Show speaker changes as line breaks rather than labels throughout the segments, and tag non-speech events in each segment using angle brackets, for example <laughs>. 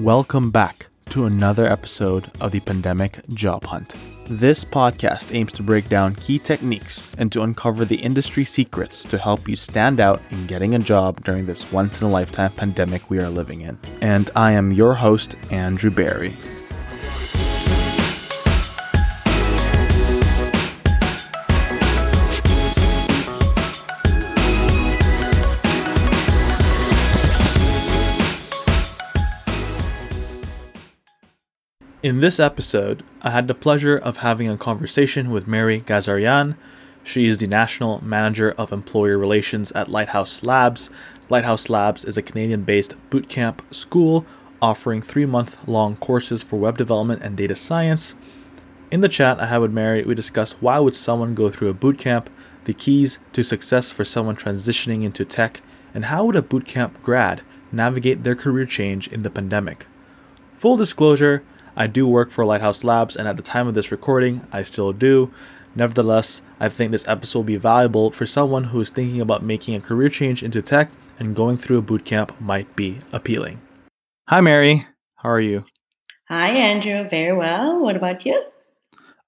Welcome back to another episode of the Pandemic Job Hunt. This podcast aims to break down key techniques and to uncover the industry secrets to help you stand out in getting a job during this once in a lifetime pandemic we are living in. And I am your host, Andrew Barry. In this episode, I had the pleasure of having a conversation with Meri Ghazaryan. She is the National Manager of Employer Relations at Lighthouse Labs. Lighthouse Labs is a Canadian based bootcamp school offering three month long courses for web development and data science. In the chat I had with Meri, we discussed why would someone go through a bootcamp, the keys to success for someone transitioning into tech, and how would a bootcamp grad navigate their career change in the pandemic. Full disclosure, I do work for Lighthouse Labs, and at the time of this recording, I still do. Nevertheless, I think this episode will be valuable for someone who is thinking about making a career change into tech and going through a bootcamp might be appealing. Hi, Meri. How are you?
Hi, Andrew. Very well. What about you?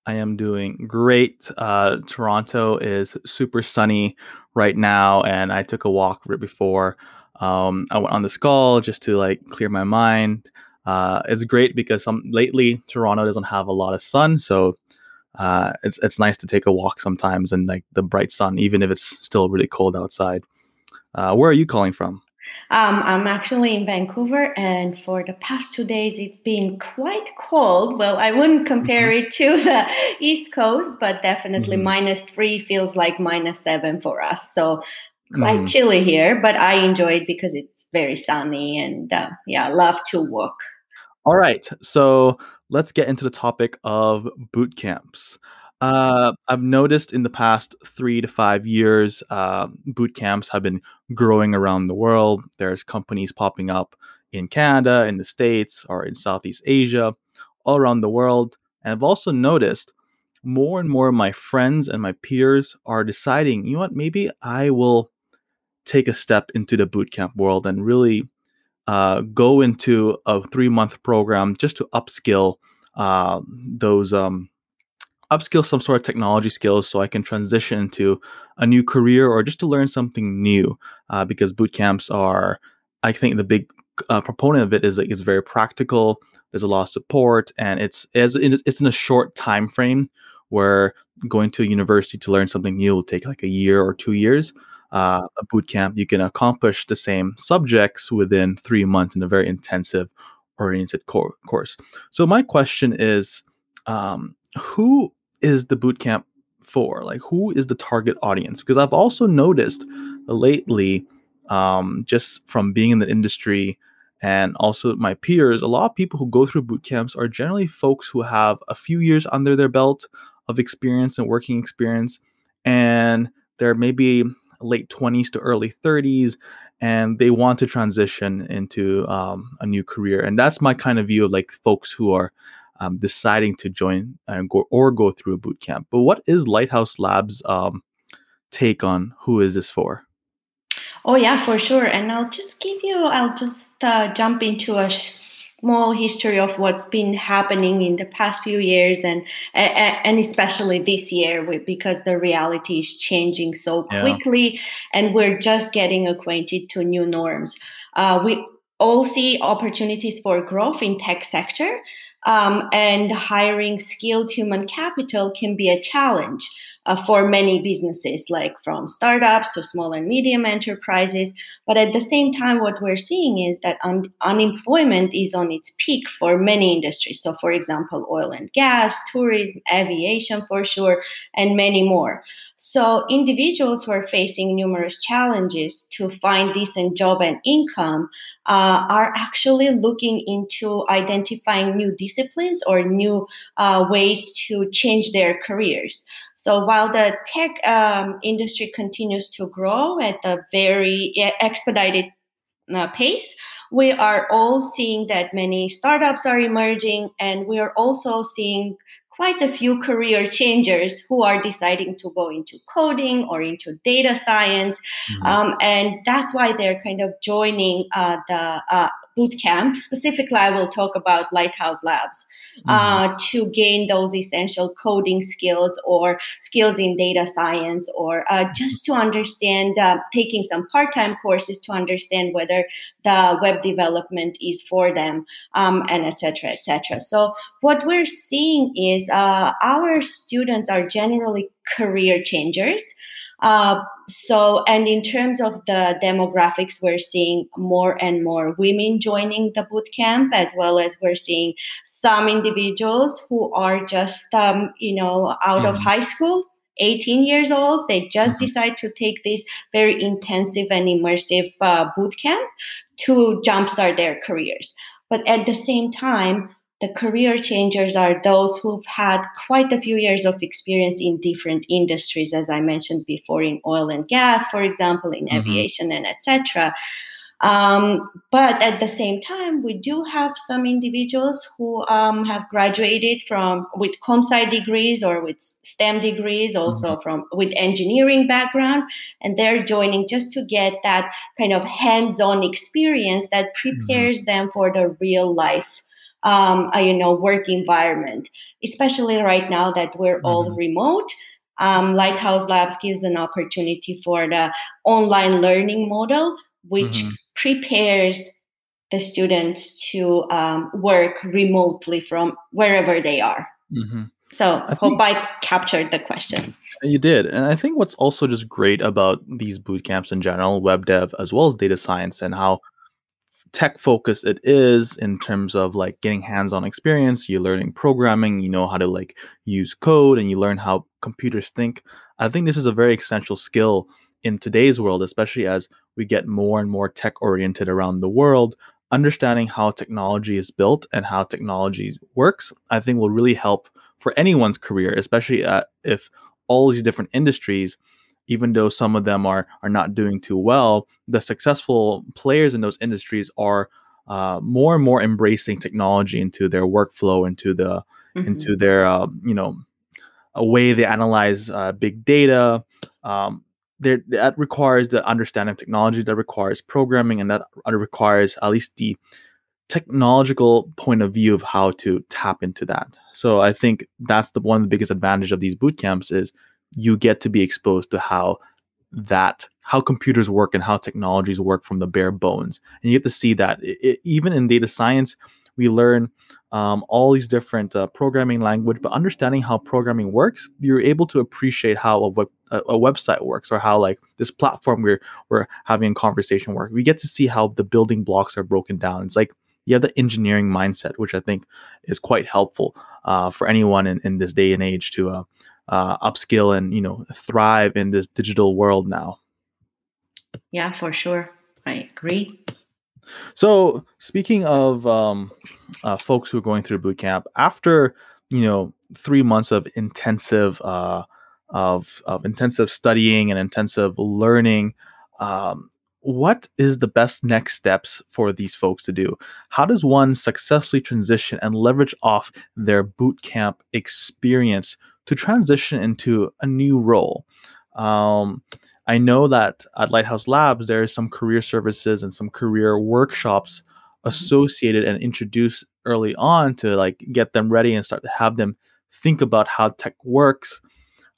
I am doing great. Uh, Toronto is super sunny right now, and I took a walk right before um, I went on this call just to like clear my mind uh, it's great because some lately Toronto doesn't have a lot of sun, so uh, it's it's nice to take a walk sometimes in like the bright sun, even if it's still really cold outside. Uh, where are you calling from?
Um, I'm actually in Vancouver, and for the past two days, it's been quite cold. Well, I wouldn't compare mm-hmm. it to the East Coast, but definitely mm-hmm. minus three feels like minus seven for us. So quite mm-hmm. chilly here, but I enjoy it because it's very sunny and uh, yeah, love to walk.
All right, so let's get into the topic of boot camps. Uh, I've noticed in the past three to five years, uh, boot camps have been growing around the world. There's companies popping up in Canada, in the States, or in Southeast Asia, all around the world. And I've also noticed more and more of my friends and my peers are deciding, you know what, maybe I will take a step into the bootcamp world and really uh, go into a three month program just to upskill uh, those um, upskill some sort of technology skills so I can transition into a new career or just to learn something new uh, because boot camps are I think the big uh, proponent of it is it's very practical there's a lot of support and it's it's it's in a short time frame where going to a university to learn something new will take like a year or two years uh, a boot camp, you can accomplish the same subjects within three months in a very intensive oriented cor- course. So my question is, um, who is the boot camp for? Like, who is the target audience? Because I've also noticed lately, um, just from being in the industry and also my peers, a lot of people who go through boot camps are generally folks who have a few years under their belt of experience and working experience, and they're maybe late 20s to early 30s and they want to transition into um, a new career. And that's my kind of view of like folks who are um, deciding to join and go or go through a boot camp. But what is lighthouse labs um, take on? Who is this for?
Oh yeah for sure. And i'll just give you i'll just uh, jump into a small history of what's been happening in the past few years and and especially this year because the reality is changing so quickly yeah. and we're just getting acquainted to new norms uh, we all see opportunities for growth in tech sector um, and hiring skilled human capital can be a challenge uh, for many businesses, like from startups to small and medium enterprises. But at the same time, what we're seeing is that un- unemployment is on its peak for many industries. So, for example, oil and gas, tourism, aviation for sure, and many more. So, individuals who are facing numerous challenges to find decent job and income uh, are actually looking into identifying new disciplines or new uh, ways to change their careers. So while the tech um, industry continues to grow at a very expedited uh, pace, we are all seeing that many startups are emerging, and we are also seeing quite a few career changers who are deciding to go into coding or into data science. Mm-hmm. Um, and that's why they're kind of joining uh, the uh, boot camp. Specifically, I will talk about Lighthouse Labs uh, mm-hmm. to gain those essential coding skills or skills in data science, or uh, just to understand, uh, taking some part time courses to understand whether the web development is for them, um, and etc. etc. So, what we're seeing is uh, our students are generally career changers. Uh, so, and in terms of the demographics, we're seeing more and more women joining the boot camp, as well as we're seeing some individuals who are just, um, you know, out mm-hmm. of high school 18 years old they just mm-hmm. decide to take this very intensive and immersive uh, boot camp to jumpstart their careers but at the same time the career changers are those who've had quite a few years of experience in different industries as i mentioned before in oil and gas for example in mm-hmm. aviation and etc um, but at the same time, we do have some individuals who um, have graduated from with com sci degrees or with STEM degrees, also mm-hmm. from with engineering background, and they're joining just to get that kind of hands-on experience that mm-hmm. prepares mm-hmm. them for the real life um, a, you know work environment especially right now that we're mm-hmm. all remote um, lighthouse labs gives an opportunity for the online learning model which mm-hmm. prepares the students to um, work remotely from wherever they are mm-hmm. so i hope i captured the question
you did and i think what's also just great about these boot camps in general web dev as well as data science and how tech focused it is in terms of like getting hands-on experience you're learning programming you know how to like use code and you learn how computers think. I think this is a very essential skill in today's world especially as we get more and more tech oriented around the world. Understanding how technology is built and how technology works i think will really help for anyone's career especially uh, if all these different industries even though some of them are are not doing too well, the successful players in those industries are uh, more and more embracing technology into their workflow, into the mm-hmm. into their uh, you know a way they analyze uh, big data. Um, that requires the understanding of technology, that requires programming, and that requires at least the technological point of view of how to tap into that. So I think that's the one of the biggest advantage of these boot camps is you get to be exposed to how that how computers work and how technologies work from the bare bones. And you get to see that. It, it, even in data science we learn um, all these different uh, programming language but understanding how programming works you're able to appreciate how a, web, a, a, website works or how like this platform we're, we're having a conversation work. We get to see how the building blocks are broken down. It's like you have the engineering mindset which i think is quite helpful uh, for anyone in, in this day and age to uh, uh, upskill and you know thrive in this digital world now.
Yeah for sure. I agree.
So speaking of um, uh, folks who are going through boot camp after you know three months of intensive uh, of, of intensive studying and intensive learning um, what is the best next steps for these folks to do? How does one successfully transition and leverage off their boot camp experience to transition into a new role. Um, I know that at Lighthouse Labs, there is some career services and some career workshops associated and introduced early on to like get them ready and start to have them think about how tech works.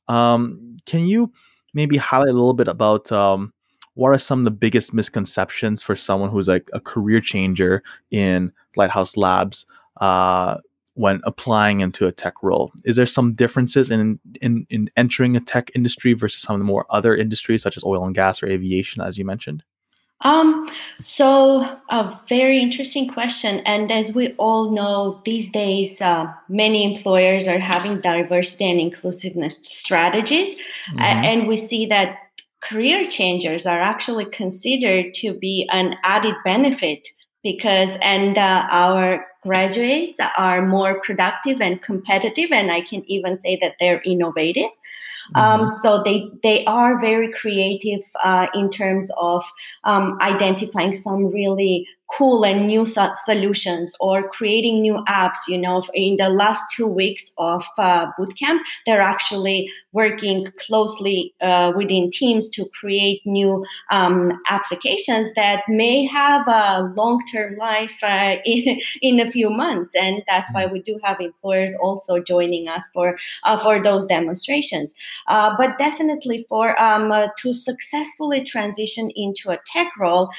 Um, can you maybe highlight a little bit about um, what are some of the biggest misconceptions for someone who's like a career changer in Lighthouse Labs? Uh, when applying into a tech role? Is there some differences in, in in entering a tech industry versus some of the more other industries such as oil and gas or aviation, as you mentioned?
Um, so a very interesting question. And as we all know, these days, uh, many employers are having diversity and inclusiveness strategies. Mm-hmm. Uh, and we see that career changers are actually considered to be an added benefit because, and uh, our graduates are more productive and competitive and i can even say that they're innovative um, mm-hmm. um, so they they are very creative uh, in terms of um, identifying some really cool and new so- solutions or creating new apps you know in the last two weeks of uh, bootcamp they're actually working closely uh, within teams to create new um, applications that may have a long-term life uh, <laughs> in, in a few months. And that's why we do have employers also joining us for uh, for those demonstrations. Uh, but definitely for um, uh, to successfully transition into a tech role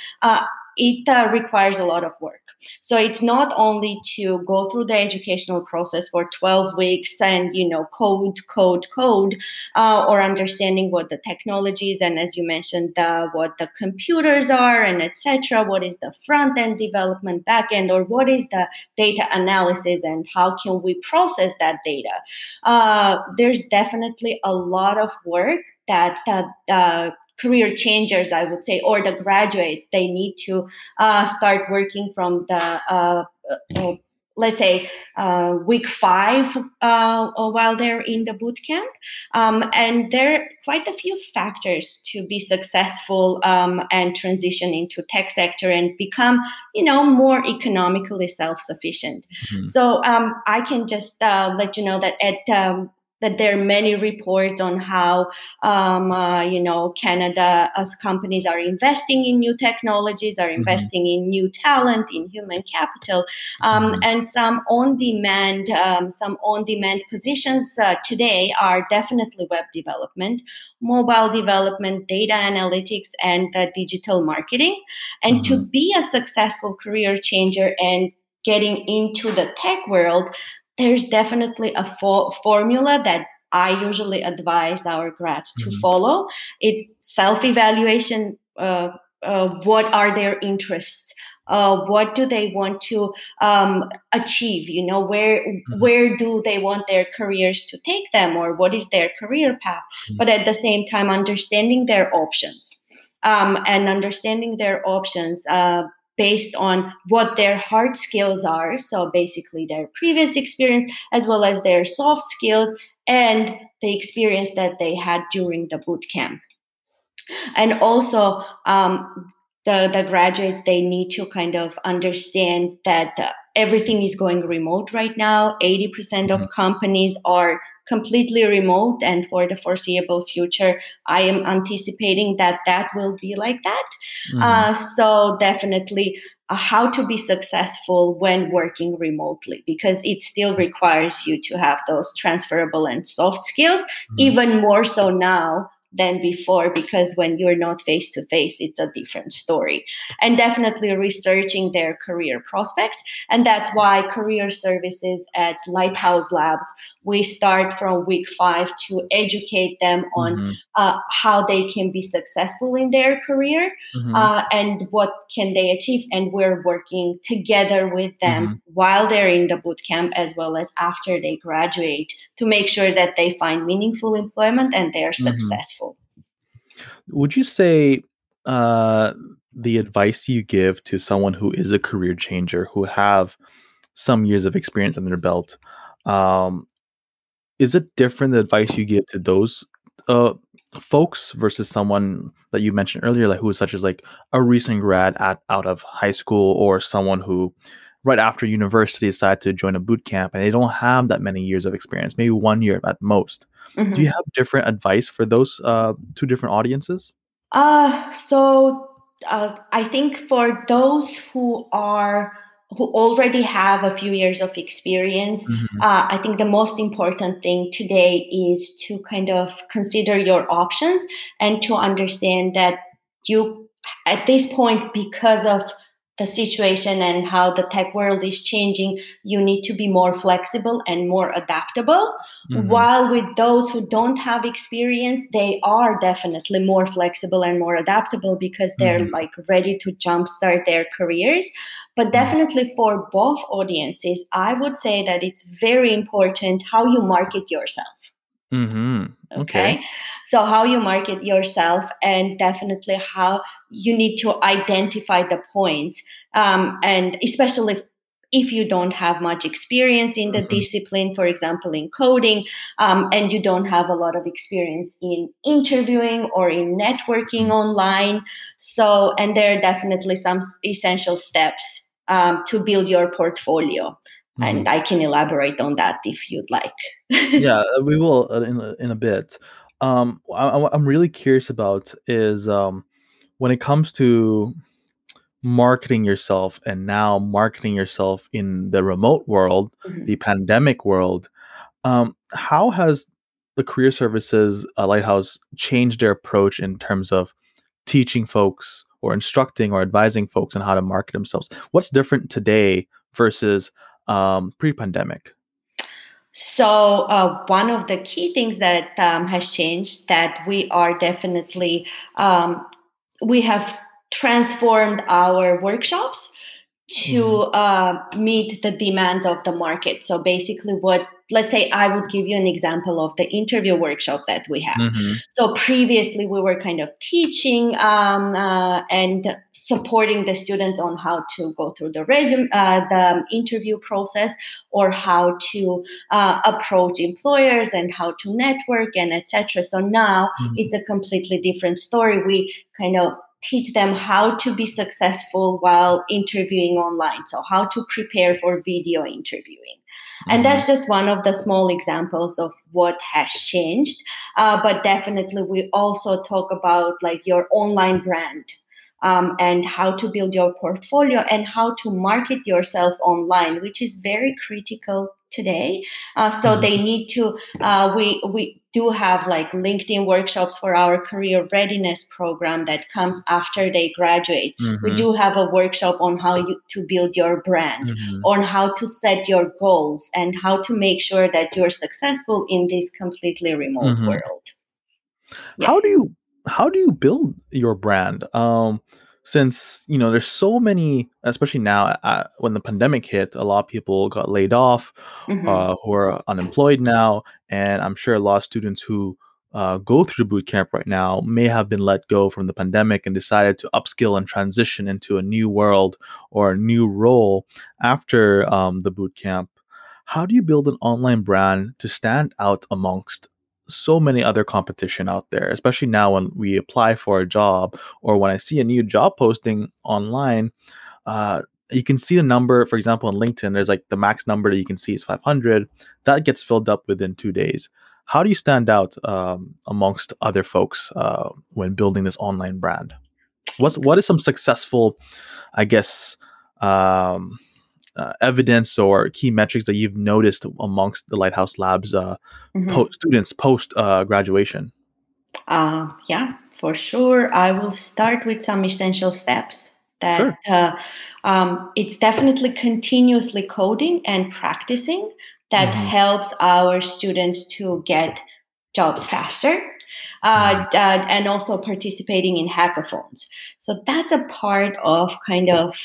it uh, requires a lot of work. So it's not only to go through the educational process for 12 weeks and, you know, code, code, code, uh, or understanding what the technologies and as you mentioned, uh, what the computers are and etc. What is the front end development, back end, or what is the data analysis and how can we process that data? Uh, there's definitely a lot of work that uh, career changers, I would say, or the graduate, they need to uh, start working from the uh, uh, let's say uh, week five uh, while they're in the boot camp um, and there are quite a few factors to be successful um, and transition into tech sector and become you know more economically self-sufficient mm-hmm. so um, i can just uh, let you know that at um, that there are many reports on how um, uh, you know Canada as companies are investing in new technologies, are mm-hmm. investing mm-hmm. in new talent, in human capital, um, mm-hmm. and some on-demand um, some on-demand positions uh, today are definitely web development, mobile development, data analytics, and uh, digital marketing. And mm-hmm. to be a successful career changer and getting into the tech world there's definitely a fo- formula that I usually advise our grads to mm-hmm. follow. It's self evaluation. Uh, uh, what are their interests? Uh, what do they want to um, achieve? You know, where mm-hmm. where do they want their careers to take them, or what is their career path? Mm-hmm. But at the same time, understanding their options um, and understanding their options uh, based on what their hard skills are. So basically, their previous experience as well as their soft skills and the experience that they had during the boot camp. And also, um, the, the graduates they need to kind of understand that uh, everything is going remote right now 80% of mm-hmm. companies are completely remote and for the foreseeable future i am anticipating that that will be like that mm-hmm. uh, so definitely uh, how to be successful when working remotely because it still requires you to have those transferable and soft skills mm-hmm. even more so now than before because when you're not face to face it's a different story and definitely researching their career prospects and that's why career services at lighthouse labs we start from week five to educate them on mm-hmm. uh, how they can be successful in their career mm-hmm. uh, and what can they achieve and we're working together with them mm-hmm. while they're in the boot camp as well as after they graduate to make sure that they find meaningful employment and they're mm-hmm. successful
would you say uh, the advice you give to someone who is a career changer, who have some years of experience under their belt, um, is it different the advice you give to those uh, folks versus someone that you mentioned earlier, like who is such as like a recent grad at out of high school or someone who right after university decided to join a boot camp and they don't have that many years of experience, maybe one year at most. Mm-hmm. Do you have different advice for those uh, two different audiences?
Uh, so uh, I think for those who are who already have a few years of experience, mm-hmm. uh, I think the most important thing today is to kind of consider your options and to understand that you, at this point, because of the situation and how the tech world is changing, you need to be more flexible and more adaptable. Mm-hmm. While with those who don't have experience, they are definitely more flexible and more adaptable because they're mm-hmm. like ready to jumpstart their careers. But mm-hmm. definitely for both audiences, I would say that it's very important how you market yourself.
Mm-hmm.
Okay. okay. So, how you market yourself, and definitely how you need to identify the points, um, and especially if you don't have much experience in the mm-hmm. discipline, for example, in coding, um, and you don't have a lot of experience in interviewing or in networking mm-hmm. online. So, and there are definitely some essential steps um, to build your portfolio. Mm-hmm. And I can elaborate on that if you'd like. <laughs>
yeah, uh, we will uh, in, a, in a bit. Um, I, am really curious about is um, when it comes to marketing yourself and now marketing yourself in the remote world, mm-hmm. the pandemic world, um, how has the career services uh, lighthouse changed their approach in terms of teaching folks or instructing or advising folks on how to market themselves? What's different today versus um, pre-pandemic?
So uh, one of the key things that um, has changed that we are definitely um, we have transformed our workshops to mm-hmm. uh, meet the demands of the market. So basically, what let's say I would give you an example of the interview workshop that we have. Mm-hmm. So previously, we were kind of teaching um, uh, and supporting the students on how to go through the resume, uh, the interview process, or how to uh, approach employers and how to network and etc. So now mm-hmm. it's a completely different story. We kind of teach them how to be successful while interviewing online. So, how to prepare for video interviewing. Mm-hmm. And that's just one of the small examples of what has changed. Uh, but definitely, we also talk about like your online brand um, and how to build your portfolio and how to market yourself online, which is very critical today. Uh, so mm-hmm. they need to. Uh, we we do have like LinkedIn workshops for our career readiness program that comes after they graduate. Mm-hmm. We do have a workshop on how you, to build your brand, mm-hmm. on how to set your goals, and how to make sure that you're successful in this completely remote mm-hmm. world.
Yeah. How do you how do you build your brand? Um, since you know there's so many especially now uh, when the pandemic hit a lot of people got laid off mm-hmm. uh, who are unemployed now and i'm sure a lot of students who uh, go through the boot camp right now may have been let go from the pandemic and decided to upskill and transition into a new world or a new role after um, the boot camp how do you build an online brand to stand out amongst so many other competition out there, especially now when we apply for a job or when I see a new job posting online. Uh, you can see the number, for example, on LinkedIn, there's like the max number that you can see is 500. That gets filled up within two days. How do you stand out um, amongst other folks uh, when building this online brand? What's what is some successful, I guess, um, uh, evidence or key metrics that you've noticed amongst the Lighthouse Labs uh, mm-hmm. po- students post uh, graduation?
Uh, yeah, for sure. I will start with some essential steps that sure. uh, um, it's definitely continuously coding and practicing that mm-hmm. helps our students to get jobs faster uh, mm-hmm. and also participating in hackathons. So that's a part of kind of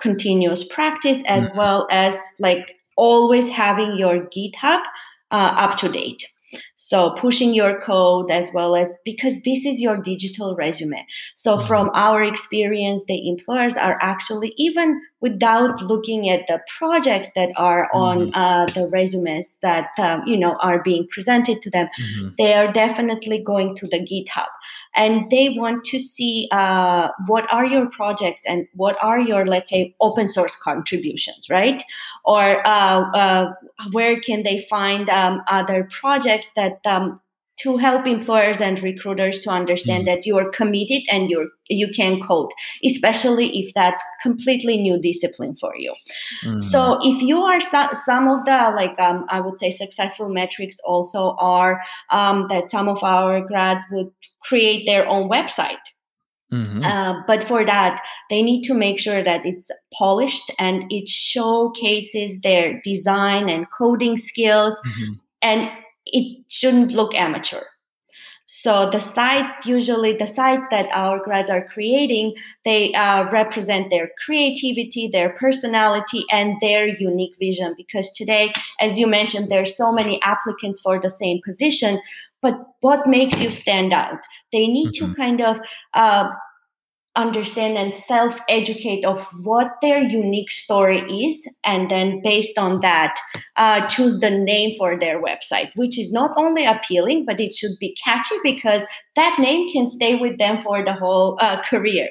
continuous practice as mm-hmm. well as like always having your github uh, up to date so pushing your code as well as because this is your digital resume. So mm-hmm. from our experience, the employers are actually even without looking at the projects that are on mm-hmm. uh, the resumes that um, you know are being presented to them, mm-hmm. they are definitely going to the GitHub and they want to see uh, what are your projects and what are your let's say open source contributions, right? Or uh, uh where can they find um, other projects that um, to help employers and recruiters to understand mm. that you are committed and you're you can code especially if that's completely new discipline for you mm. so if you are so, some of the like um, i would say successful metrics also are um, that some of our grads would create their own website Mm-hmm. Uh, but for that, they need to make sure that it's polished and it showcases their design and coding skills. Mm-hmm. And it shouldn't look amateur. So the site, usually the sites that our grads are creating, they uh, represent their creativity, their personality, and their unique vision. Because today, as you mentioned, there are so many applicants for the same position. But what makes you stand out? They need mm-hmm. to kind of uh, understand and self educate of what their unique story is and then based on that uh, choose the name for their website which is not only appealing but it should be catchy because that name can stay with them for the whole uh, career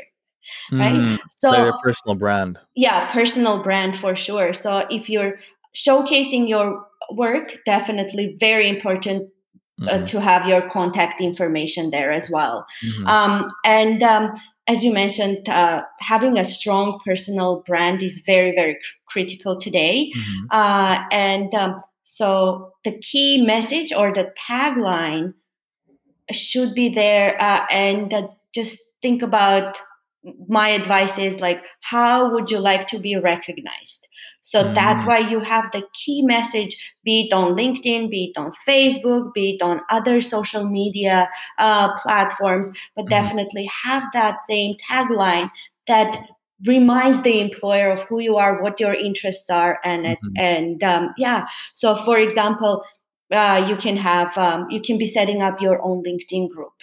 right?
Mm,
so
like their personal brand.
yeah personal brand for sure. So if you're showcasing your work definitely very important uh,
Mhm,
to have your contact information there as well.
Mhm,
um, and um, as you mentioned, uh, having a strong personal brand is very, very cr- critical today.
mhm,
Uh, and um, so the key message or the tagline should be there. Uh, and uh, just think about my advice is like, how would you like to be recognized? So that's
mm,
why you have the key message, be it on LinkedIn, be it on Facebook, be it on other social media uh, platforms, but
mhm,
definitely have that same tagline that reminds the employer of who you are, what your interests are, and it-
mhm.
and um, yeah. So, for example, uh, you can have um, you can be setting up your own LinkedIn group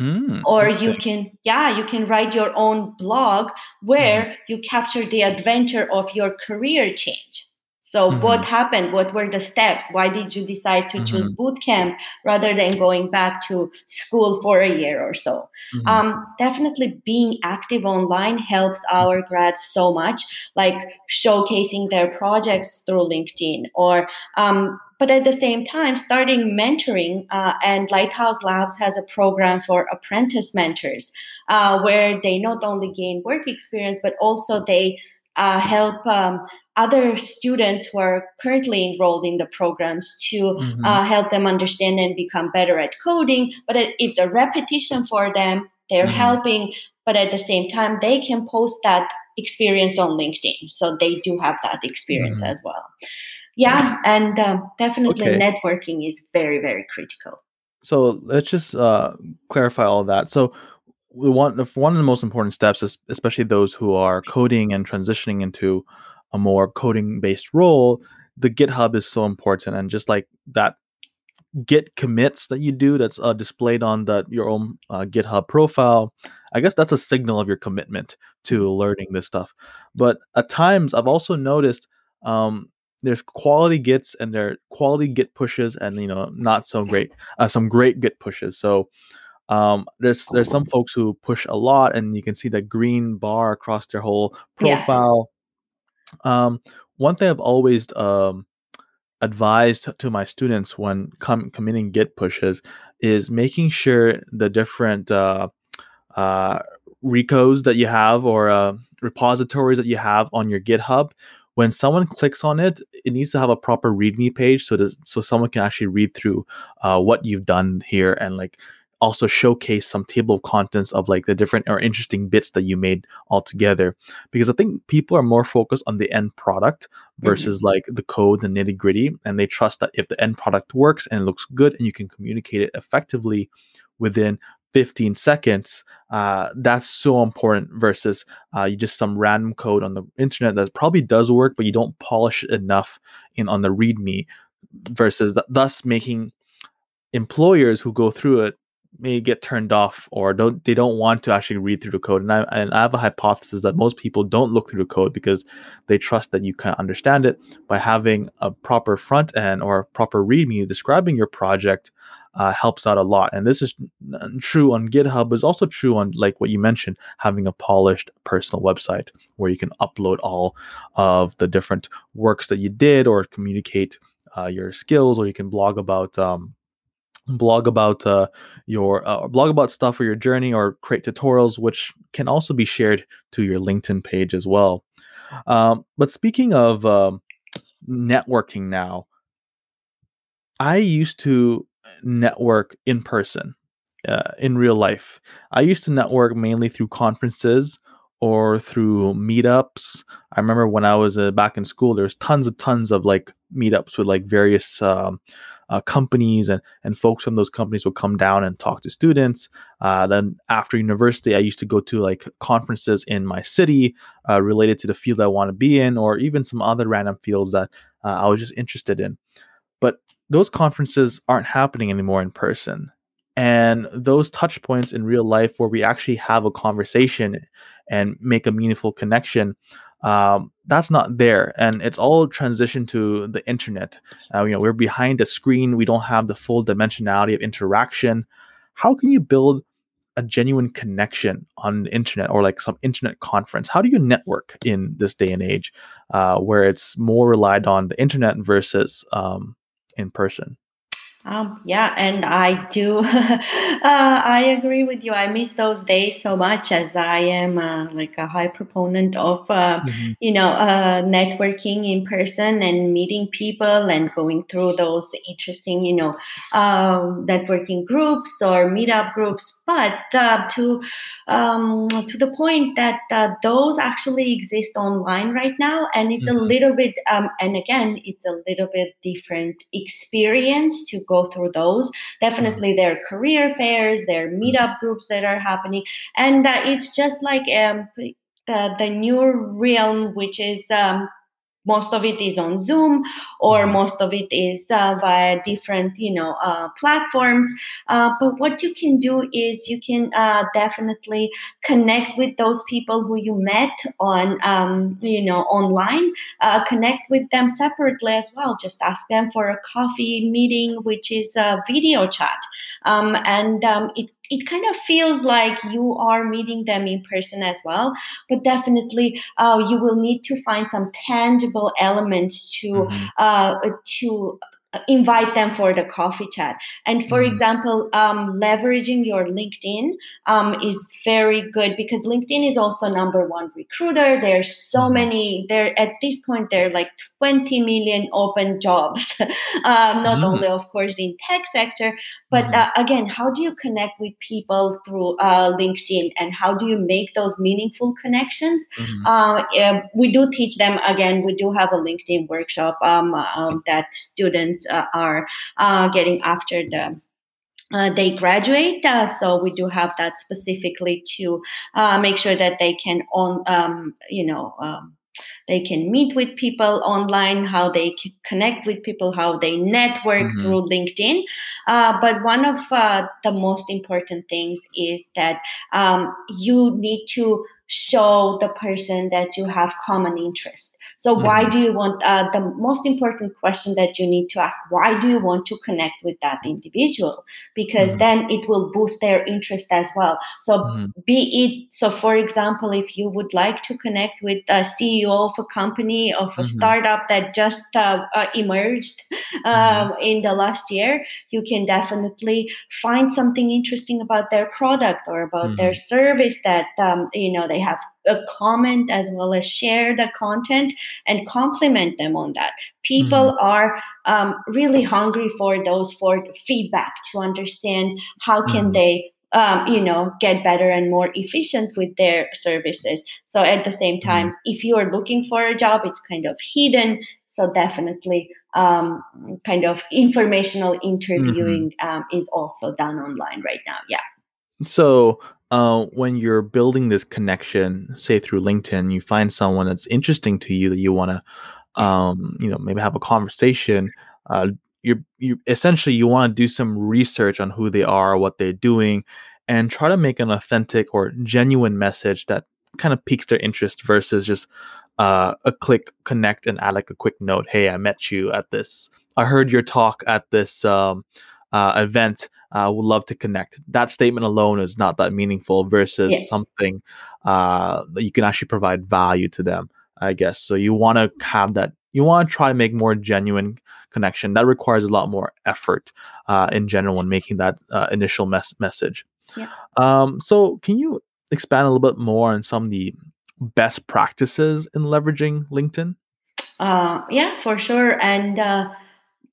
Mm,
or you can yeah you can write your own blog where you capture the adventure of your career change. So what
mhm,
happened? What were the steps? Why did you decide to choose
mhm,
boot camp rather than going back to school for a year or so?
Mhm,
um, definitely being active online helps our grads so much like showcasing their projects through linkedin or um, but at the same time starting mentoring uh, and lighthouse labs has a program for apprentice mentors uh, where they not only gain work experience but also they uh, help um, other students who are currently enrolled in the programs to
mhm,
uh, help them understand and become better at coding. But it, it's a repetition for them. They're
mhm,
helping but at the same time they can post that experience on linkedin. So they do have that experience
mhm.
as well yeah, and um, definitely
Okay.
networking is very, very critical.
So let's just uh, clarify all that. So we want if one of the most important steps is especially those who are coding and transitioning into a more coding based role, the GitHub is so important. And just like that Git commits that you do that's uh, displayed on the your own uh, GitHub profile, I guess that's a signal of your commitment to learning this stuff. But at times, I've also noticed um, there's quality gets and there are quality Git pushes, and you know not so great, uh, some great Git pushes. So um, there's there's some folks who push a lot, and you can see the green bar across their whole
Yeah,
profile. Um, one thing I've always um, advised to my students when com- committing Git pushes is making sure the different uh, uh, repos that you have or uh, repositories that you have on your GitHub. When someone clicks on it, it needs to have a proper README page so that so someone can actually read through uh, what you've done here and like also showcase some table of contents of like the different or interesting bits that you made all together. Because I think people are more focused on the end product
hmm
versus like the code, the nitty gritty, and they trust that if the end product works and looks good and you can communicate it effectively within 15 seconds uh, that's so important versus uh, you just some random code on the internet that probably does work but you don't polish it enough in on the readme versus th- thus making employers who go through it may get turned off or don't they don't want to actually read through the code. And I, and I have a hypothesis that most people don't look through the code because they trust that you can understand it. By having a proper front end or a proper readme describing your project uh, helps out a lot and this is true on github but it's also true on like what you mentioned having a polished personal website where you can upload all of the different works that you did or communicate uh, your skills or you can blog about um, blog about uh, your uh, blog about stuff or your journey or create tutorials which can also be shared to your linkedin page as well. Um, but speaking of um, networking now i used to network in person uh, in real life i used to network mainly through conferences or through meetups i remember when i was uh, back in school there was tons and tons of like meetups with like various um, uh, companies and and folks from those companies would come down and talk to students. Uh, then after university, I used to go to like conferences in my city uh, related to the field I want to be in, or even some other random fields that uh, I was just interested in. Those conferences aren't happening anymore in person. and those touch points in real life where we actually have a conversation and make a meaningful connection um, that's not there. And it's all transitioned to the internet. Uh, you know we're behind a screen. We don't have the full dimensionality of interaction. How can you build a genuine connection on the internet or like some internet conference? How do you network in this day and age uh, where it's more relied on the internet versus um, in person
um, yeah, and I do. <laughs> uh, I agree with you. I miss those days so much as I am uh, like a high proponent of, uh, mm-hmm. you know, uh, networking in person and meeting people and going through those interesting, you know, um, networking groups or meetup groups. But uh, to um, to the point that uh, those actually exist online right now, and it's mm-hmm. a little bit, um, and again, it's a little bit different experience to go through those. Definitely, there are career fairs, there are meetup groups that are happening, and uh, it's just like um, the the new realm, which is um, most of it is on zoom or mm-hmm. most of it is uh, via different you know uh, platforms. Uh, but what you can do is you can uh, definitely connect with those people who you met on um, you know online. Uh, connect with them separately as well. Just ask them for a coffee meeting which is a video chat. Um, and um, it it kind of feels like you are meeting them in person as well but definitely uh, you will need to find some tangible elements to mm-hmm. uh, to invite them for the coffee chat. And for mm-hmm. example, um, leveraging your LinkedIn um, is very good because LinkedIn is also number one recruiter. There's so mm-hmm. many there at this point. There are like 20 million open jobs, <laughs> um, not mm-hmm. only of course in tech sector, but mm-hmm. uh, again, how do you connect with people through uh, LinkedIn and how do you make those meaningful connections? Mm-hmm. Uh, we do teach them again. We do have a LinkedIn workshop um, um, that students uh, are uh, getting after the uh, they graduate. Uh, so we do have that specifically to uh, make sure that they can on um, you know um, they can meet with people online, how they can connect with people, how they network mm-hmm. through LinkedIn. Uh, but one of uh, the most important things is that um, you need to show the person that you have common interest so mm-hmm. why do you want uh, the most important question that you need to ask why do you want to connect with that individual because mm-hmm. then it will boost their interest as well so mm-hmm. be it so for example if you would like to connect with a ceo of a company of a mm-hmm. startup that just uh, uh, emerged <laughs> mm-hmm. um, in the last year you can definitely find something interesting about their product or about their mm-hmm. service that um, you know they have a comment as well as share the content and compliment them on that. People mm-hmm. are um, really hungry for those for feedback to understand how can mm-hmm. they um, you know get better and more efficient with their services so at the same time mm-hmm. if you are looking for a job it's kind of hidden so definitely um, kind of informational interviewing mm-hmm. um, is also done online right now yeah
so uh, when you're building this connection, say through LinkedIn, you find someone that's interesting to you that you want to, um, you know, maybe have a conversation. Uh, you you essentially you want to do some research on who they are, what they're doing, and try to make an authentic or genuine message that kind of piques their interest versus just uh, a click connect and add like a quick note. Hey, I met you at this. I heard your talk at this um, uh, event uh, would love to connect. That statement alone is not that meaningful versus yeah. something uh, that you can actually provide value to them, I guess. So you want to have that, you want to try to make more genuine connection. That requires a lot more effort uh, in general when making that uh, initial mes- message. Yeah. Um, so can you expand a little bit more on some of the best practices in leveraging LinkedIn?
Uh, yeah, for sure. And uh,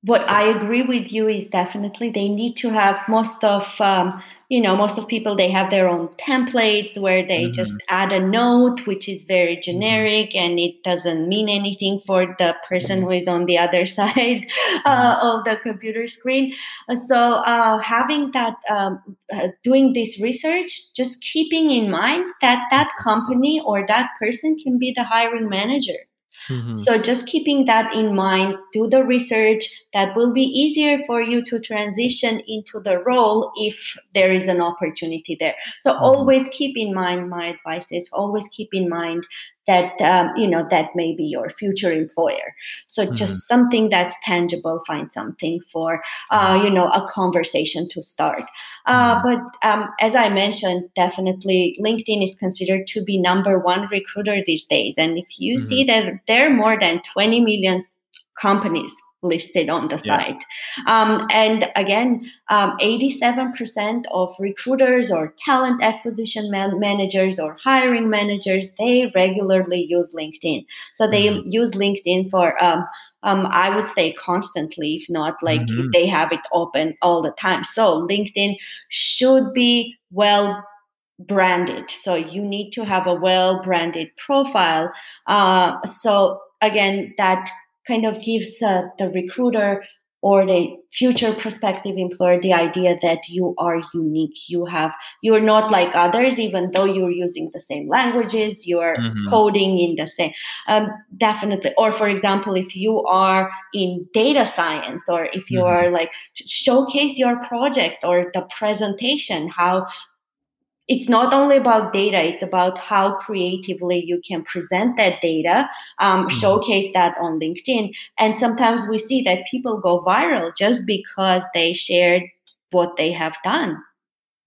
what I agree with you is definitely they need to have most of um, you know most of people they have their own templates where they mm-hmm. just add a note which is very mm-hmm. generic and it doesn't mean anything for the person mm-hmm. who is on the other <laughs> side uh, mm-hmm. of the computer screen. So uh, having that um, uh, doing this research, just keeping in mind that that company or that person can be the hiring manager
Mhm.
So just keeping that in mind, do the research. That will be easier for you to transition into the role if there is an opportunity there. So
Mhm.
always keep in mind. My advice is always keep in mind that um, you know that may be your future employer. So
Mhm.
just something that's tangible. Find something for uh, you know a conversation to start. Uh,
Mhm.
but um, as I mentioned, definitely LinkedIn is considered to be number one recruiter these days. And if you see
Mhm.
that there are more than 20 million companies listed on the
Yeah.
site. Um, and again, um, 87% of recruiters or talent acquisition man- managers or hiring managers, they regularly use LinkedIn. So they
Mhm.
use LinkedIn for, um, um, I would say constantly, if not like
Mhm.
they have it open all the time. So LinkedIn should be well branded. So you need to have a well branded profile. Uh, so again, that kind of gives uh, the recruiter or the future prospective employer the idea that you are unique. You have you're not like others, even though you're using the same languages. You're
Mhm.
coding in the same um, definitely or for example if you are in data science or if you
Mhm.
are like showcase your project or the presentation how it's not only about data it's about how creatively you can present that data um,
Mhm.
showcase that on linkedin. And sometimes we see that people go viral just because they shared what they have done.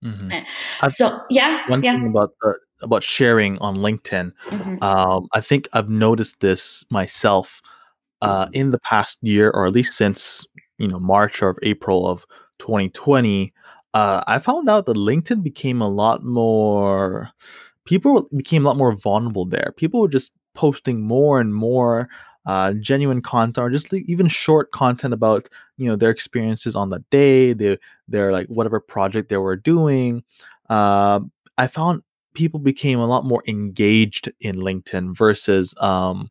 Mhm.
Uh, so yeah
one
yeah.
thing about the about sharing on LinkedIn,
hmm
um, I think I've noticed this myself, uh, in the past year, or at least since, you know, March or April of 2020, uh, I found out that LinkedIn became a lot more people became a lot more vulnerable there. People were just posting more and more uh, genuine content, or just even short content about you know their experiences on the day, their their like whatever project they were doing. Um, I found people became a lot more engaged in LinkedIn versus um,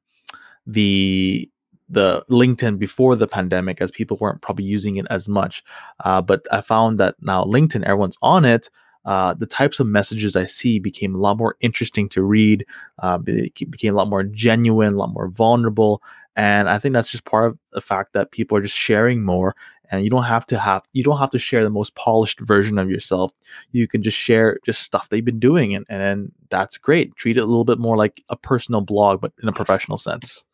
the the LinkedIn before the pandemic, as people weren't probably using it as much. Uh, but I found that now LinkedIn, everyone's on it. Uh, the types of messages I see became a lot more interesting to read. Uh, be- became a lot more genuine, a lot more vulnerable, and I think that's just part of the fact that people are just sharing more. And you don't have to have you don't have to share the most polished version of yourself. You can just share just stuff that you've been doing, and, and that's great. Treat it a little bit more like a personal blog, but in a professional sense.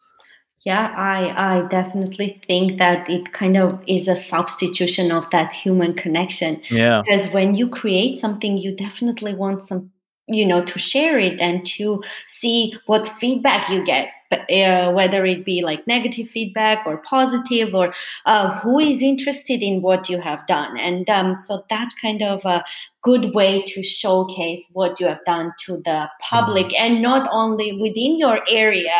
Yeah, I I definitely think that it kind of is a substitution of that human connection
Yeah.
because when you create something you definitely want some you know to share it and to see what feedback you get uh, whether it be like negative feedback or positive or uh, who is interested in what you have done and um, so that's kind of a good way to showcase what you have done to the
Mhm.
public and not only within your area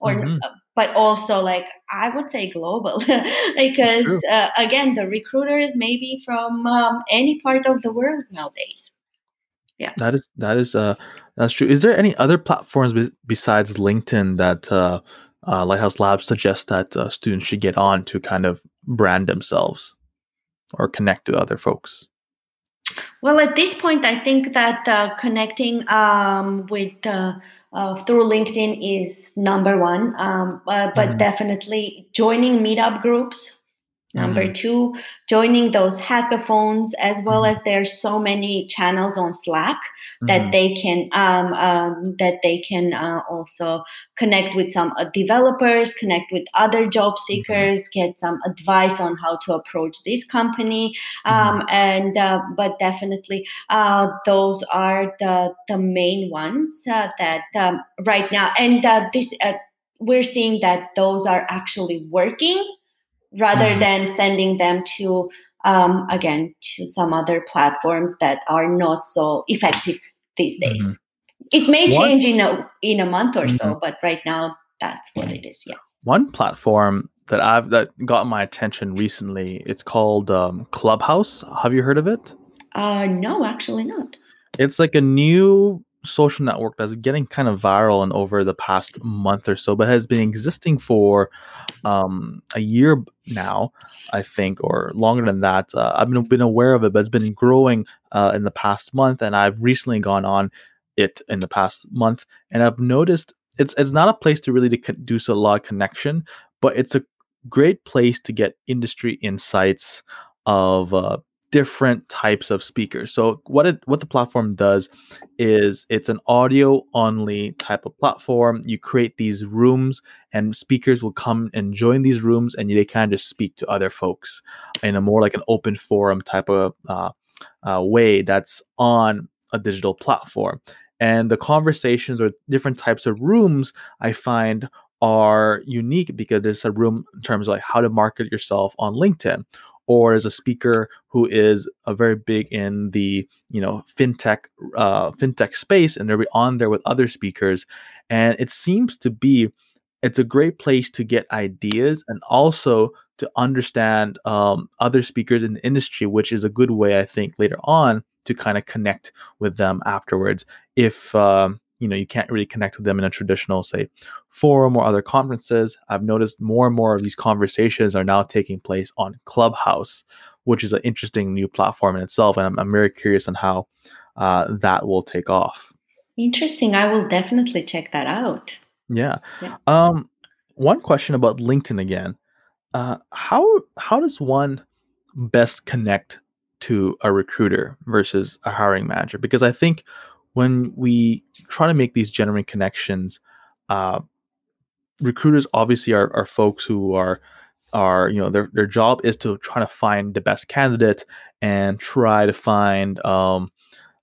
or
Mhm.
But also like I would say global <laughs> because uh, again the recruiters may be from um, any part of the world nowadays. Yeah.
That is that is uh that's true. Is there any other platforms be- besides LinkedIn that uh, uh, Lighthouse Labs suggests that uh, students should get on to kind of brand themselves or connect to other folks?
Well, at this point, I think that uh, connecting um, with uh, uh, through LinkedIn is number one. Um, uh, but
Mhm.
definitely joining meetup groups Number
Mhm.
two, joining those hackathons, as well as there are so many channels on Slack that
Mhm.
they can um, um, that they can uh, also connect with some uh, developers, connect with other job
Mhm.
seekers, get some advice on how to approach this company,
Mhm.
um, and uh, but definitely uh, those are the the main ones uh, that um, right now, and uh, this. Uh, we're seeing that those are actually working rather
Mhm.
than sending them to um, again to some other platforms that are not so effective these
Mhm.
days. It may
One
change in a in a month or
mhm.
so, but right now that's what it is. Yeah.
one platform that I've that got my attention recently, it's called um, Clubhouse. Have you heard of it?
Uh, no, actually not.
It's like a new social network that's getting kind of viral and over the past month or so, but has been existing for um, a year now, I think, or longer than that. Uh, I've been, been aware of it, but it's been growing uh, in the past month, and I've recently gone on it in the past month, and I've noticed it's it's not a place to really to do a lot of connection, but it's a great place to get industry insights of uh, different types of speakers. So what it what the platform does is it's an audio only type of platform. You create these rooms and speakers will come and join these rooms and they kind of just speak to other folks in a more like an open forum type of uh, uh, way that's on a digital platform. And the conversations or different types of rooms I find are unique because there's a room in terms of like how to market yourself on LinkedIn or as a speaker who is a very big in the you know fintech uh, fintech space and they're on there with other speakers. And it seems to be it's a great place to get ideas and also to understand um, other speakers in the industry which is a good way i think later on to kind of connect with them afterwards if um, you know you can't really connect with them in a traditional say forum or other conferences. I've noticed more and more of these conversations are now taking place on clubhouse which is an interesting new platform in itself and i'm, I'm very curious on how uh, that will take off.
Interesting. I will definitely check that out.
Yeah, yeah. um one question about linkedin again. Uh, how how does one best connect to a recruiter versus a hiring manager? Because i think when we try to make these genuine connections, uh, recruiters obviously are, are folks who are are you know their their job is to try to find the best candidate and try to find um,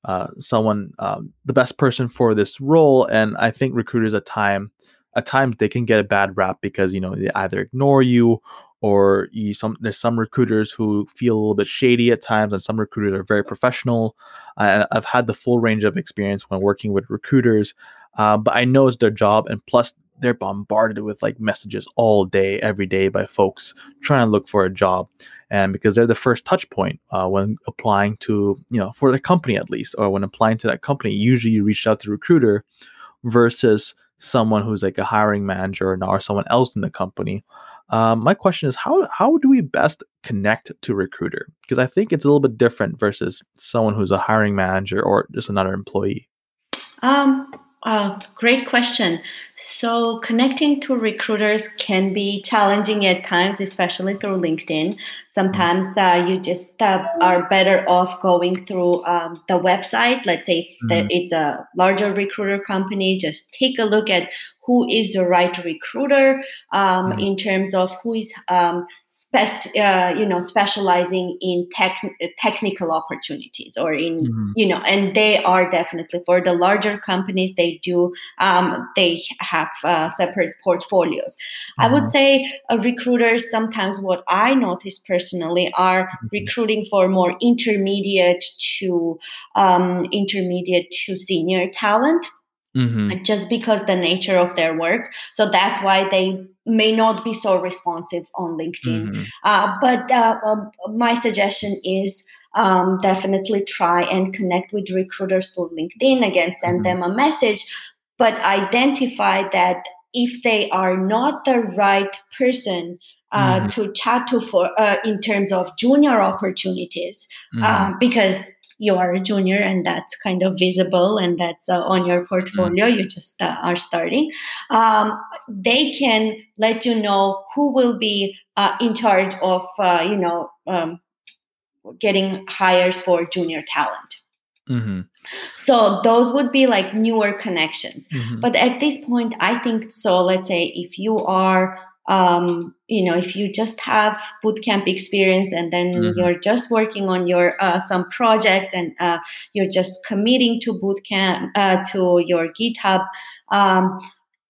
uh, someone um, the best person for this role. And I think recruiters at time at times they can get a bad rap because you know they either ignore you or you some there's some recruiters who feel a little bit shady at times and some recruiters are very professional. I've had the full range of experience when working with recruiters uh, but i know it's their job and plus they're bombarded with like messages all day every day by folks trying to look for a job. And because they're the first touch point uh, when applying to you know for the company at least or when applying to that company usually you reach out to the recruiter versus someone who's like a hiring manager or someone else in the company um, my question is how how do we best connect to recruiter? Because I think it's a little bit different versus someone who's a hiring manager or just another employee.
Um, uh, great question. So, connecting to recruiters can be challenging at times, especially through LinkedIn. Sometimes uh, you just uh, are better off going through um, the website. Let's say mm-hmm. that it's a larger recruiter company, just take a look at who is the right recruiter um, mm-hmm. in terms of who is um, spec- uh, you know specializing in tech- technical opportunities or in mm-hmm. you know and they are definitely for the larger companies they do um, they have uh, separate portfolios mm-hmm. i would mm-hmm. say uh, recruiters sometimes what i notice personally are mm-hmm. recruiting for more intermediate to um, intermediate to senior talent Mm-hmm. just because the nature of their work so that's why they may not be so responsive on linkedin mm-hmm. uh, but uh, um, my suggestion is um, definitely try and connect with recruiters through linkedin again send mm-hmm. them a message but identify that if they are not the right person uh, mm-hmm. to chat to for uh, in terms of junior opportunities mm-hmm. uh, because you are a junior and that's kind of visible and that's uh, on your portfolio mm-hmm. you just uh, are starting um, they can let you know who will be uh, in charge of uh, you know um, getting hires for junior talent mm-hmm. So those would be like newer connections mm-hmm. but at this point i think so let's say if you are um, you know if you just have bootcamp experience and then mm-hmm. you're just working on your uh, some projects and uh, you're just committing to bootcamp uh, to your github um,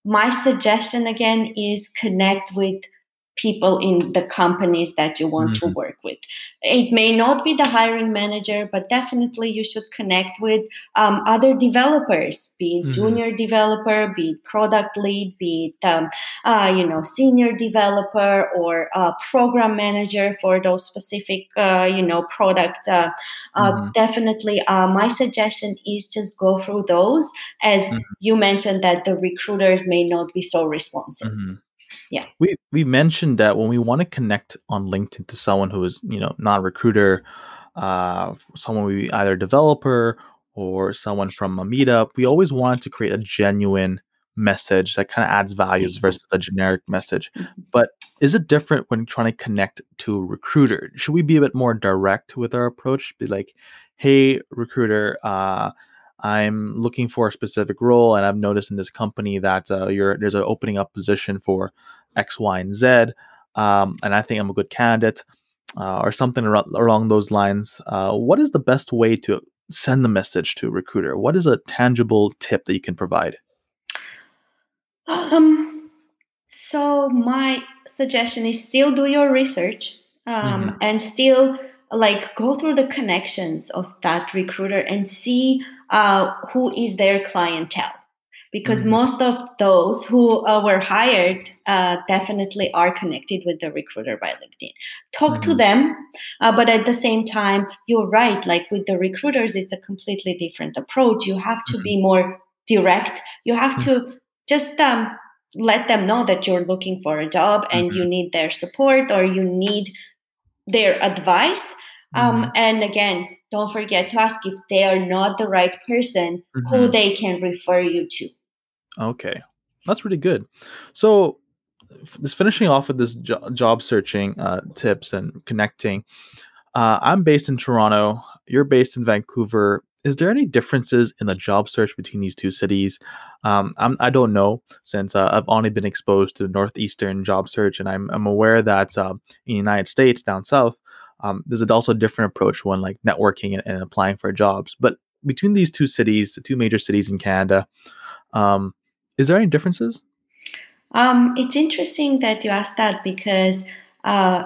my suggestion again is connect with people in the companies that you want mm-hmm. to work with. It may not be the hiring manager, but definitely you should connect with um, other developers, be it mm-hmm. junior developer, be it product lead, be it um, uh, you know senior developer or program manager for those specific uh, you know products. Uh, uh, mm-hmm. Definitely, uh, my suggestion is just go through those, as mm-hmm. you mentioned that the recruiters may not be so responsive. Mm-hmm yeah
we we mentioned that when we want to connect on linkedin to someone who is you know not a recruiter uh someone we either developer or someone from a meetup we always want to create a genuine message that kind of adds values
Mhm.
versus a generic message.
Mhm.
But is it different when trying to connect to a recruiter? Should we be a bit more direct with our approach? Be like, hey, recruiter, uh, I'm looking for a specific role, and I've noticed in this company that uh, you're there's an opening up position for X, Y, and Z, um, and I think I'm a good candidate, uh, or something along those lines. Uh, what is the best way to send the message to a recruiter? What is a tangible tip that you can provide?
Um, so my suggestion is still do your research um, and still like go through the connections of that recruiter and see uh, who is their clientele because
hmm
most of those who uh, were hired uh, definitely are connected with the recruiter by linkedin. Talk to
hmm
them uh, but at the same time you're right like with the recruiters it's a completely different approach. You have to
hmm
be more direct. You have to just um, let them know that you're looking for a job and you
hmm
need their support or you need their advice. Um,
hmm
and again, don't forget to ask if they are not the right person who
hmm
they can refer you to.
Okay, that's really good. So, f- just finishing off with this jo- job searching uh, tips and connecting. Uh, I'm based in Toronto. You're based in Vancouver. Is there any differences in the job search between these two cities? Um, I'm, I don't know since uh, I've only been exposed to the northeastern job search, and I'm, I'm aware that uh, in the United States down south, um, there's also a different approach when like networking and, and applying for jobs. But between these two cities, the two major cities in Canada, um, is there any differences?
Um, it's interesting that you asked that because uh,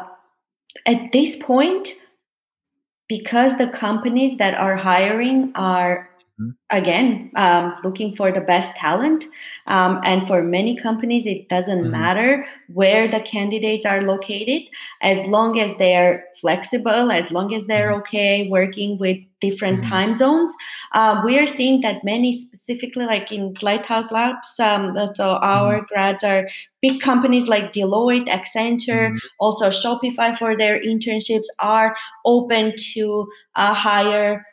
at this point, because the companies that are hiring are
Mhm,
again um, looking for the best talent um, and for many companies it doesn't
mhm,
matter where the candidates are located as long as they're flexible as long as they're
mhm,
okay working with different
mhm,
time zones. Uh, we are seeing that many specifically like in lighthouse labs um, so our grads are big companies like deloitte accenture also shopify for their internships are open to uh, hire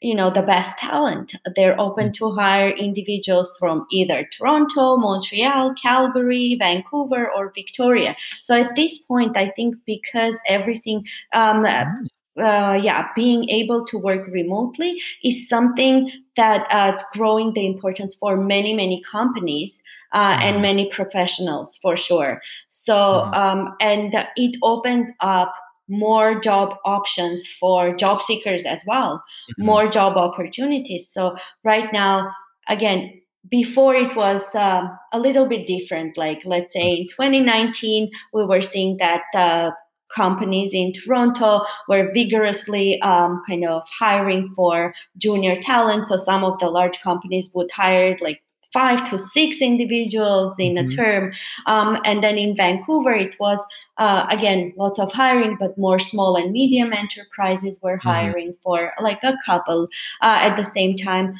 you know the best talent. They're open to hire individuals from either toronto montreal calgary vancouver or victoria. So at this point i think because everything um, uh,
mhm,
uh, yeah being able to work remotely is something that uh, it's growing the importance for many many companies uh, and
mhm,
many professionals for sure. So
mhm,
um, and it opens up more job options for job seekers as well
mhm,
more job opportunities. So right now, again, before it was um, a little bit different. Like let's say in 2019, we were seeing that uh, companies in Toronto were vigorously um, kind of hiring for junior talent. So some of the large companies would hire like five to six individuals in a
mhm,
term. Um, and then in Vancouver, it was uh, again lots of hiring but more small and medium enterprises were
mhm,
hiring for like a couple. Uh, at the same time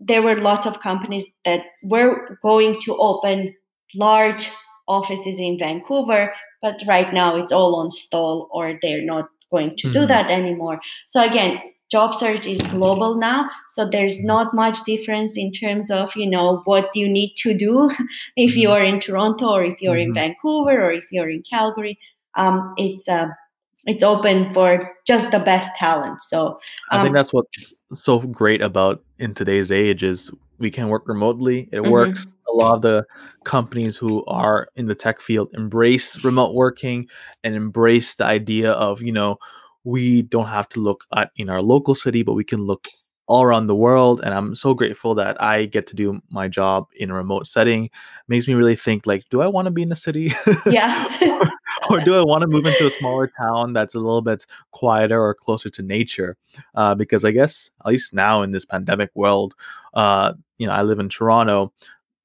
there were lots of companies that were going to open large offices in vancouver but right now it's all on stall or they're not going to do
mhm,
that anymore. So again job search is global now so there's not much difference in terms of you know what you need to do <laughs> if
mhm,
you're in toronto or if you're in
mhm.
vancouver or if you're in calgary um, it's uh, it's open for just the best talent so
I think
um,
that's what's so great about in today's age is we can work remotely. It works.
mhm,
A lot of the companies who are in the tech field embrace remote working and embrace the idea of, you know, we don't have to look at in our local city, but we can look all around the world. And I'm so grateful that I get to do my job in a remote setting. Makes me really think like, do I want to be in a city?
yeah <laughs>
or, or do I want to move into a smaller town that's a little bit quieter or closer to nature? uh, because I guess at least now in this pandemic world, uh, you know, I live in Toronto.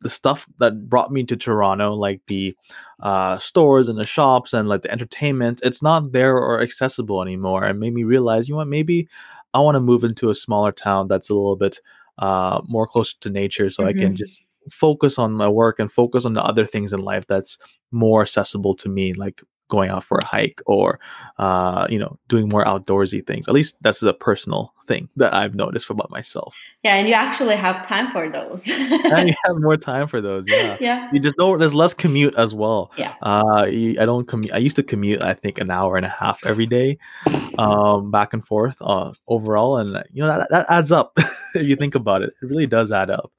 The stuff that brought me to Toronto, like the uh, stores and the shops and like the entertainment, it's not there or accessible anymore, and made me realize, you know what, maybe I want to move into a smaller town that's a little bit uh, more close to nature, so I can
Mhm.
just focus on my work and focus on the other things in life that's more accessible to me, like going out for a hike or uh, you know doing more outdoorsy things. At least that's a personal thing that I've noticed about myself.
Yeah, and you actually have time for those. <laughs>
and you <laughs> have more time for those. Yeah.
Yeah.
You just know there's less commute as well.
Yeah.
Uh, you- I don't commute. I used to commute. I think an hour and a half every day, um, back and forth. Uh, overall, and uh, you know that, that adds up <laughs> if you think about it. It really does add up.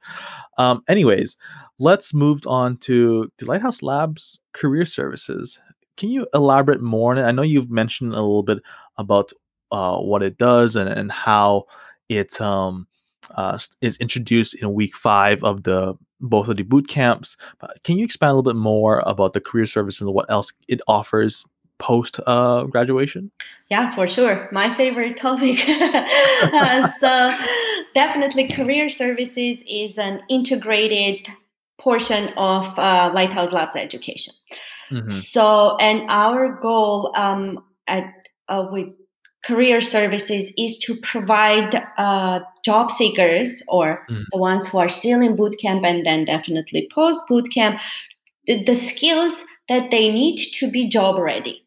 Um, anyways, let's move on to the Lighthouse Labs career services. Can you elaborate more on it? I know you've mentioned a little bit about uh, what it does and, and how it um, uh, is introduced in week five of the both of the boot camps. But can you expand a little bit more about the career services and what else it offers post uh, graduation?
Yeah, for sure. My favorite topic. <laughs> Uh, so, <laughs> definitely, career services is an integrated portion of uh, Lighthouse Labs education.
Mhm.
So, and our goal um, at uh, with career services is to provide uh, job seekers or
Mhm.
the ones who are still in boot camp and then definitely post boot camp the, the skills that they need to be job ready.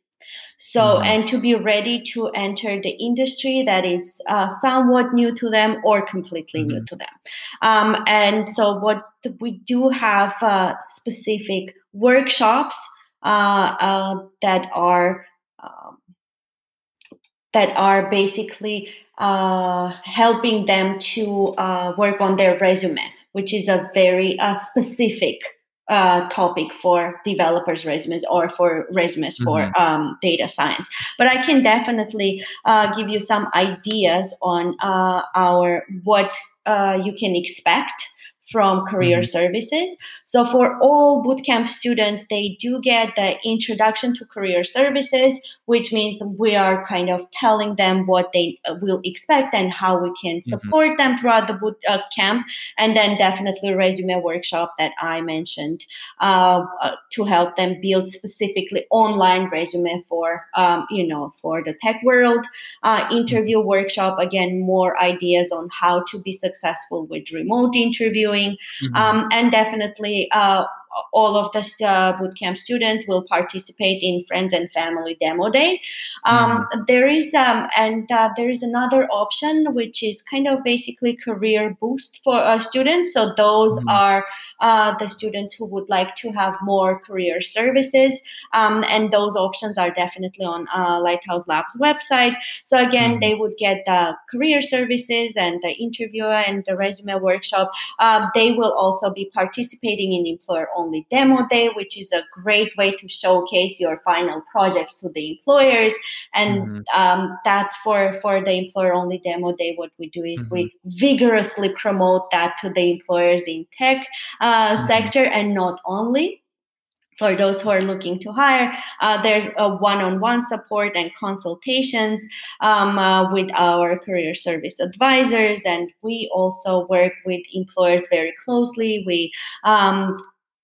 So,
Mhm.
and to be ready to enter the industry that is uh, somewhat new to them or completely new
Mhm.
to them. Um, and so, what we do have uh, specific workshops uh, uh, that are um, that are basically uh, helping them to uh, work on their resume, which is a very uh, specific uh, topic for developers' resumes or for resumes for um, data science. But I can definitely uh, give you some ideas on uh, our what uh, you can expect from career
Mhm.
services. So for all bootcamp students, they do get the introduction to career services, which means we are kind of telling them what they uh, will expect and how we can support them throughout the boot uh, camp. And then definitely resume workshop that I mentioned uh, uh, to help them build specifically online resume for um, you know for the tech world. Uh, interview workshop again, more ideas on how to be successful with remote interviewing
Mhm.
um, and definitely uh, all of the uh, bootcamp students will participate in friends and family demo day. Um, there is um, and uh, there is another option which is kind of basically career boost for uh, students. So those
Mhm.
are uh, the students who would like to have more career services. Um, and those options are definitely on uh, lighthouse labs website. So again
Mhm.
they would get the career services and the interviewer and the resume workshop. Um, they will also be participating in employer only demo day, which is a great way to showcase your final projects to the employers. And
Mhm.
um, that's for, for the employer only demo day. What we do is
Mm-hmm.
we vigorously promote that to the employers in tech uh,
Mhm.
sector and not only for those who are looking to hire. Uh, there's a one-on-one support and consultations um, uh, with our career service advisors, and we also work with employers very closely. We um,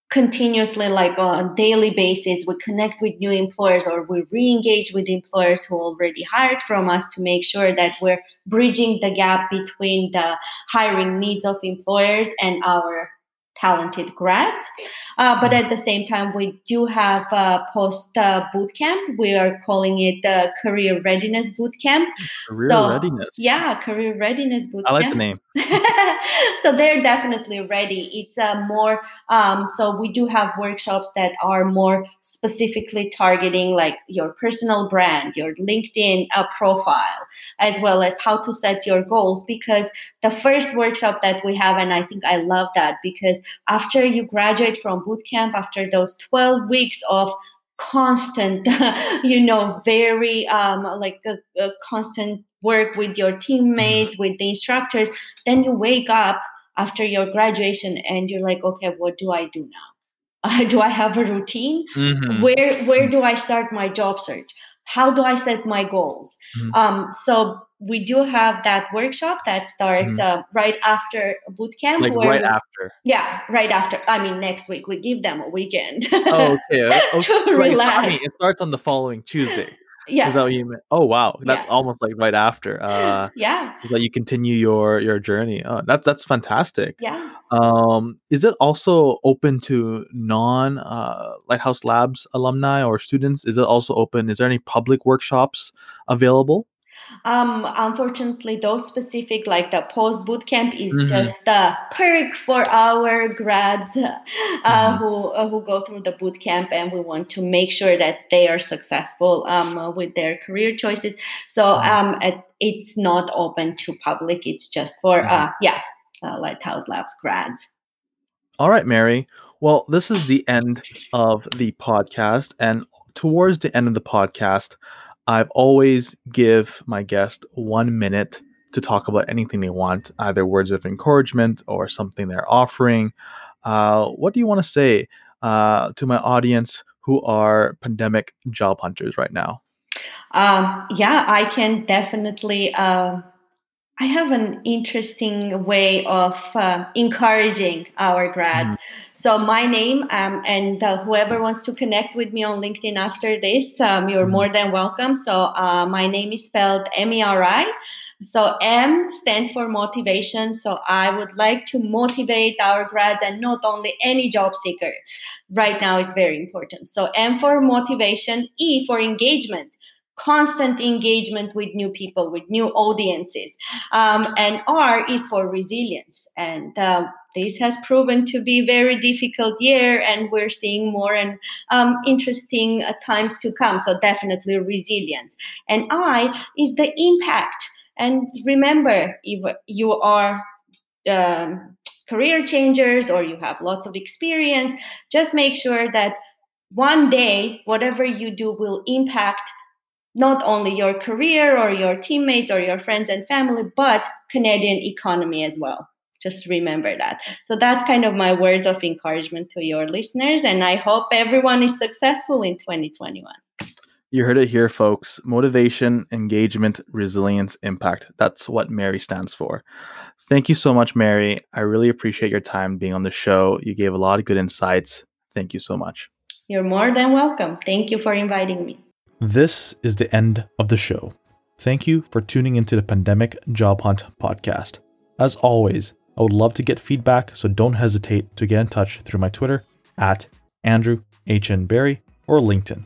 continuously like on daily basis we connect with new employers or we re-engage with employers who already hired from us to make sure that we're bridging the gap between the hiring needs of employers and our talented grads. Uh, but at the same time, we do have a post uh, boot camp. We are calling it the career readiness boot camp.
Career
so-
readiness.
Yeah, career readiness boot camp.
I like
camp.
the name. <laughs>
so they're definitely ready. It's a more um, so we do have workshops that are more specifically targeting like your personal brand, your LinkedIn uh, profile, as well as how to set your goals. Because the first workshop that we have, and I think I love that because after you graduate from boot camp, after those twelve weeks of constant <laughs> you know very um like a, a constant work with your teammates with the instructors then you wake up after your graduation and you're like okay what do i do now? <laughs> Uh, do i have a routine?
Mhm.
where where do i start my job search? How do i set my goals?
Mhm.
um, so we do have that workshop that starts uh, right after boot camp
Mm-hmm. Like right
we-
after.
yeah right after i mean next week we give them a weekend
Oh, okay. <laughs> okay.
to
Right,
relax
I mean, it starts on the following Tuesday.
Yeah.
Is that what you meant? Oh wow, that's
Yeah.
almost like right after. Uh,
Yeah.
that you continue your your journey. Oh, that's that's fantastic.
Yeah.
Um, is it also open to non uh, Lighthouse Labs alumni or students? Is it also open? Is there any public workshops available?
Um, unfortunately, those specific, like the post boot camp, is
Mhm.
just a perk for our grads uh,
Mhm.
who uh, who go through the boot camp, and we want to make sure that they are successful um, with their career choices. So
Mhm.
um, it, it's not open to public. It's just for
Mhm.
uh, yeah, uh, Lighthouse Labs grads.
All right, Meri. Well, this is the end of the podcast, and towards the end of the podcast, I've always give my guest one minute to talk about anything they want, either words of encouragement or something they're offering. Uh, what do you want to say uh, to my audience who are pandemic job hunters right now?
Um, yeah, I can definitely. um I have an interesting way of uh, encouraging our grads. So my name, um, and uh, whoever wants to connect with me on LinkedIn after this, um, you're
Mhm.
more than welcome. So uh, my name is spelled M E R I. So M stands for motivation. So I would like to motivate our grads and not only any job seeker. Right now, it's very important. So M for motivation, E for engagement constant engagement with new people, with new audiences. Um, and R is for resilience. And um, this has proven to be very difficult year, and we're seeing more and um, interesting uh, times to come. So definitely resilience. And I is the impact. And remember, if you are um, career changers or you have lots of experience, just make sure that one day, whatever you do will impact not only your career or your teammates or your friends and family, but Canadian economy as well. Just remember that. So that's kind of my words of encouragement to your listeners, and I hope everyone is successful in 2021.
You heard it here, folks. Motivation, engagement, resilience, impact. That's what Meri stands for. Thank you so much, Meri. I really appreciate your time being on the show. You gave a lot of good insights. Thank you so much.
You're more than welcome. Thank you for inviting me.
This is the end of the show. Thank you for tuning into the Pandemic Job Hunt podcast. As always, I would love to get feedback, so don't hesitate to get in touch through my Twitter at Andrew H. N. Barry or LinkedIn.